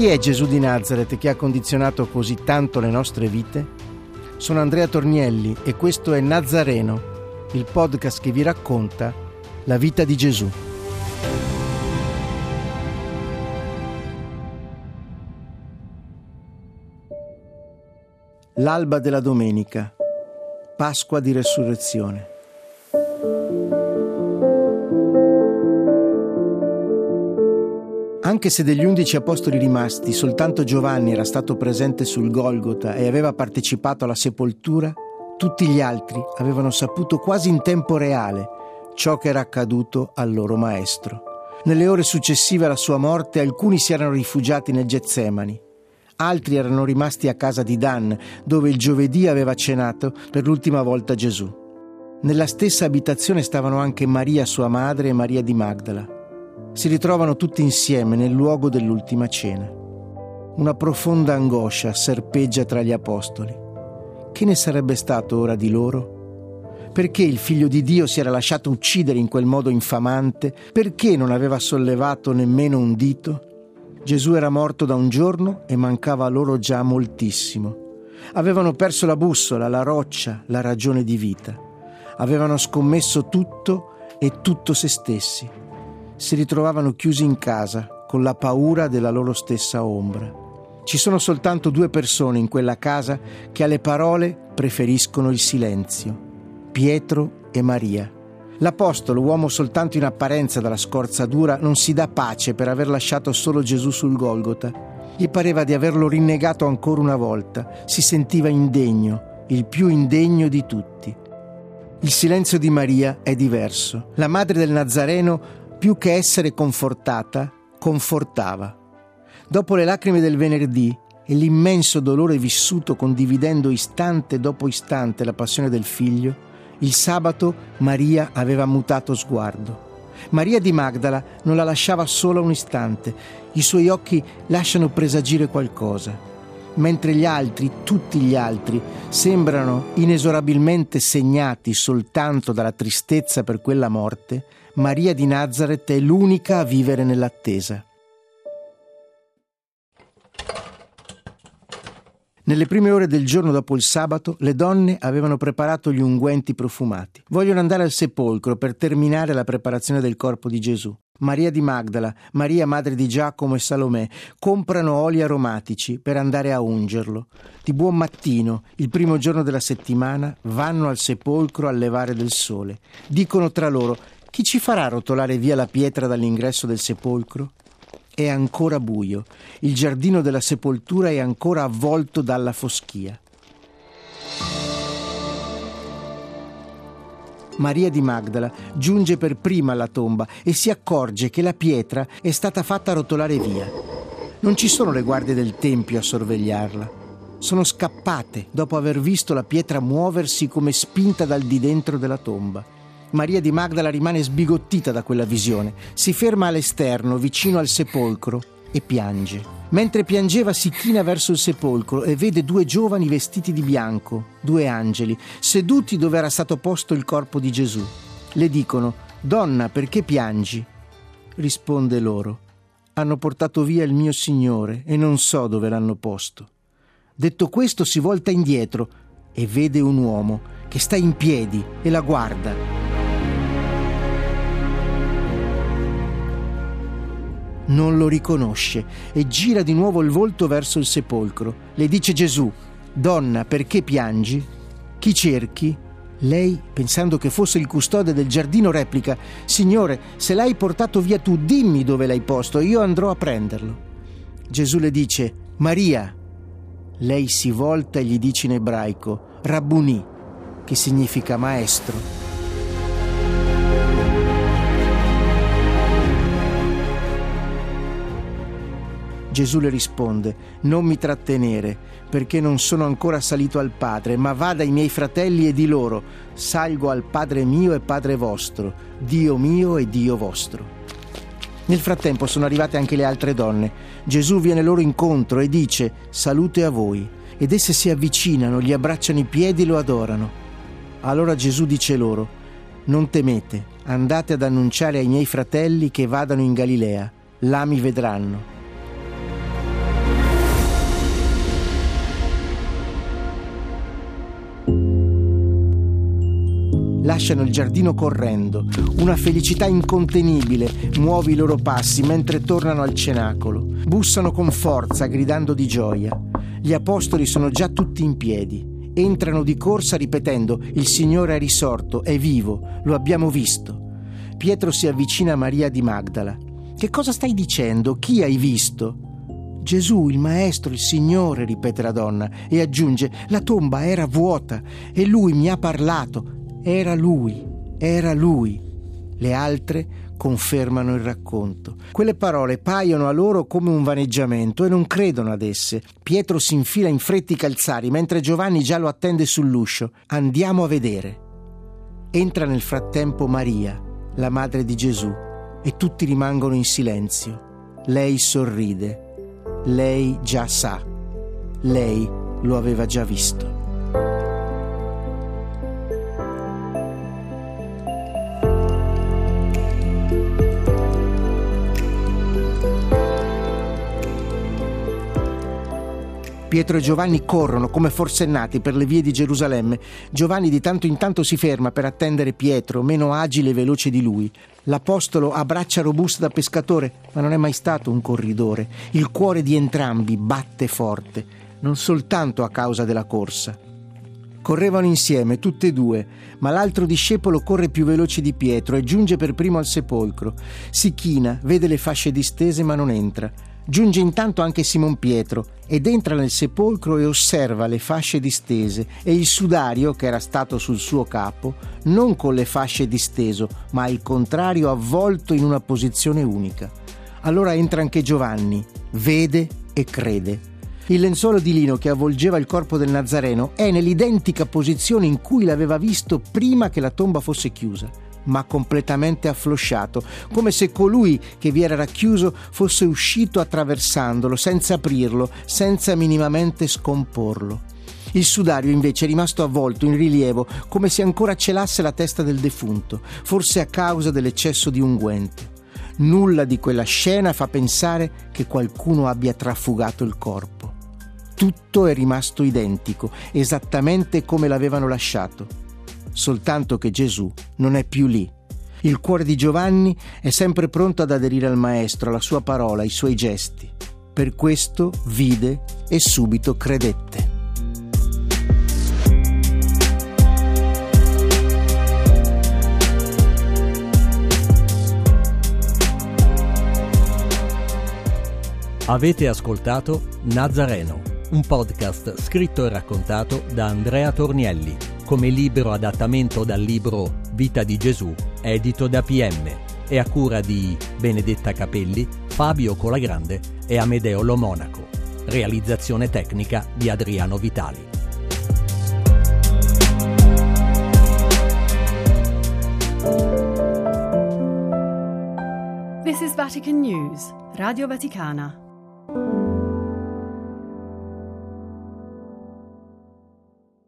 Chi è Gesù di Nazareth che ha condizionato così tanto le nostre vite? Sono Andrea Tornielli e questo è Nazareno, il podcast che vi racconta la vita di Gesù. L'alba della domenica, Pasqua di Resurrezione. Anche se degli undici apostoli rimasti soltanto Giovanni era stato presente sul Golgota e aveva partecipato alla sepoltura, tutti gli altri avevano saputo quasi in tempo reale ciò che era accaduto al loro maestro. Nelle ore successive alla sua morte alcuni si erano rifugiati nel Getsemani, altri erano rimasti a casa di Dan, dove il giovedì aveva cenato per l'ultima volta Gesù. Nella stessa abitazione stavano anche Maria sua madre e Maria di Magdala. Si ritrovano tutti insieme nel luogo dell'ultima cena. Una profonda angoscia serpeggia tra gli apostoli. Che ne sarebbe stato ora di loro? Perché il figlio di Dio si era lasciato uccidere in quel modo infamante? Perché non aveva sollevato nemmeno un dito? Gesù era morto da un giorno e mancava loro già moltissimo. Avevano perso la bussola, la roccia, la ragione di vita. Avevano scommesso tutto e tutto se stessi. Si ritrovavano chiusi in casa con la paura della loro stessa ombra. Ci sono soltanto due persone in quella casa che alle parole preferiscono il silenzio. Pietro e Maria. L'Apostolo, uomo soltanto in apparenza dalla scorza dura, non si dà pace per aver lasciato solo Gesù sul Golgota. Gli pareva di averlo rinnegato ancora una volta, si sentiva indegno, il più indegno di tutti. Il silenzio di Maria è diverso. La madre del Nazareno, più che essere confortata, confortava. Dopo le lacrime del venerdì e l'immenso dolore vissuto condividendo istante dopo istante la passione del figlio, il sabato Maria aveva mutato sguardo. Maria di Magdala non la lasciava sola un istante. I suoi occhi lasciano presagire qualcosa. Mentre gli altri, tutti gli altri, sembrano inesorabilmente segnati soltanto dalla tristezza per quella morte, Maria di Nazareth è l'unica a vivere nell'attesa. Nelle prime ore del giorno dopo il sabato, le donne avevano preparato gli unguenti profumati. Vogliono andare al sepolcro per terminare la preparazione del corpo di Gesù. Maria di Magdala, Maria madre di Giacomo e Salomè comprano oli aromatici per andare a ungerlo. Di buon mattino, il primo giorno della settimana, vanno al sepolcro al levare del sole. Dicono tra loro: Chi ci farà rotolare via la pietra dall'ingresso del sepolcro? è ancora buio, il giardino della sepoltura è ancora avvolto dalla foschia. Maria di Magdala giunge per prima alla tomba e si accorge che la pietra è stata fatta rotolare via. Non ci sono le guardie del tempio a sorvegliarla. Sono scappate dopo aver visto la pietra muoversi come spinta dal di dentro della tomba. Maria di Magdala rimane sbigottita da quella visione. Si ferma all'esterno, vicino al sepolcro, e piange. Mentre piangeva si china verso il sepolcro e vede due giovani vestiti di bianco, due angeli, seduti dove era stato posto il corpo di Gesù. Le dicono, Donna, perché piangi? Risponde loro, hanno portato via il mio Signore e non so dove l'hanno posto. Detto questo si volta indietro e vede un uomo che sta in piedi e la guarda. Non lo riconosce e gira di nuovo il volto verso il sepolcro. Le dice Gesù, Donna, perché piangi? Chi cerchi? Lei, pensando che fosse il custode del giardino, replica, Signore, se l'hai portato via tu, dimmi dove l'hai posto, io andrò a prenderlo. Gesù le dice, Maria. Lei si volta e gli dice in ebraico, Rabbuni, che significa maestro. Gesù le risponde, non mi trattenere, perché non sono ancora salito al Padre, ma vada ai miei fratelli e di loro, salgo al Padre mio e Padre vostro, Dio mio e Dio vostro. Nel frattempo sono arrivate anche le altre donne. Gesù viene loro incontro e dice, salute a voi. Ed esse si avvicinano, gli abbracciano i piedi e lo adorano. Allora Gesù dice loro, non temete, andate ad annunciare ai miei fratelli che vadano in Galilea, là mi vedranno. Lasciano il giardino correndo. Una felicità incontenibile muove i loro passi mentre tornano al cenacolo. Bussano con forza, gridando di gioia. Gli apostoli sono già tutti in piedi. Entrano di corsa ripetendo: Il Signore è risorto, è vivo, lo abbiamo visto. Pietro si avvicina a Maria di Magdala. Che cosa stai dicendo? Chi hai visto? Gesù, il Maestro, il Signore, ripete la donna, e aggiunge, la tomba era vuota e lui mi ha parlato. Era lui, era lui. Le altre confermano il racconto. Quelle parole paiono a loro come un vaneggiamento e non credono ad esse. Pietro si infila in fretta i calzari mentre Giovanni già lo attende sull'uscio. Andiamo a vedere. Entra nel frattempo Maria, la madre di Gesù, e tutti rimangono in silenzio. Lei sorride. Lei già sa. Lei lo aveva già visto. Pietro e Giovanni corrono come forsennati per le vie di Gerusalemme. Giovanni di tanto in tanto si ferma per attendere Pietro, meno agile e veloce di lui. L'apostolo ha braccia robuste da pescatore, ma non è mai stato un corridore. Il cuore di entrambi batte forte, non soltanto a causa della corsa. Correvano insieme, tutte e due, ma l'altro discepolo corre più veloce di Pietro e giunge per primo al sepolcro. Si china, vede le fasce distese ma non entra. Giunge intanto anche Simon Pietro ed entra nel sepolcro e osserva le fasce distese e il sudario che era stato sul suo capo, non con le fasce disteso, ma al contrario avvolto in una posizione unica. Allora entra anche Giovanni, vede e crede. Il lenzuolo di lino che avvolgeva il corpo del Nazareno è nell'identica posizione in cui l'aveva visto prima che la tomba fosse chiusa ma completamente afflosciato, come se colui che vi era racchiuso fosse uscito attraversandolo, senza aprirlo, senza minimamente scomporlo. Il sudario invece è rimasto avvolto in rilievo, come se ancora celasse la testa del defunto, forse a causa dell'eccesso di unguento. Nulla di quella scena fa pensare che qualcuno abbia trafugato il corpo. Tutto è rimasto identico, esattamente come l'avevano lasciato soltanto che Gesù non è più lì. Il cuore di Giovanni è sempre pronto ad aderire al Maestro, alla sua parola, ai suoi gesti. Per questo vide e subito credette. Avete ascoltato Nazareno, un podcast scritto e raccontato da Andrea Tornielli come libero adattamento dal libro Vita di Gesù, edito da PM, e a cura di Benedetta Capelli, Fabio Colagrande e Amedeo Lo Monaco. Realizzazione tecnica di Adriano Vitali. This is Vatican News, Radio Vaticana.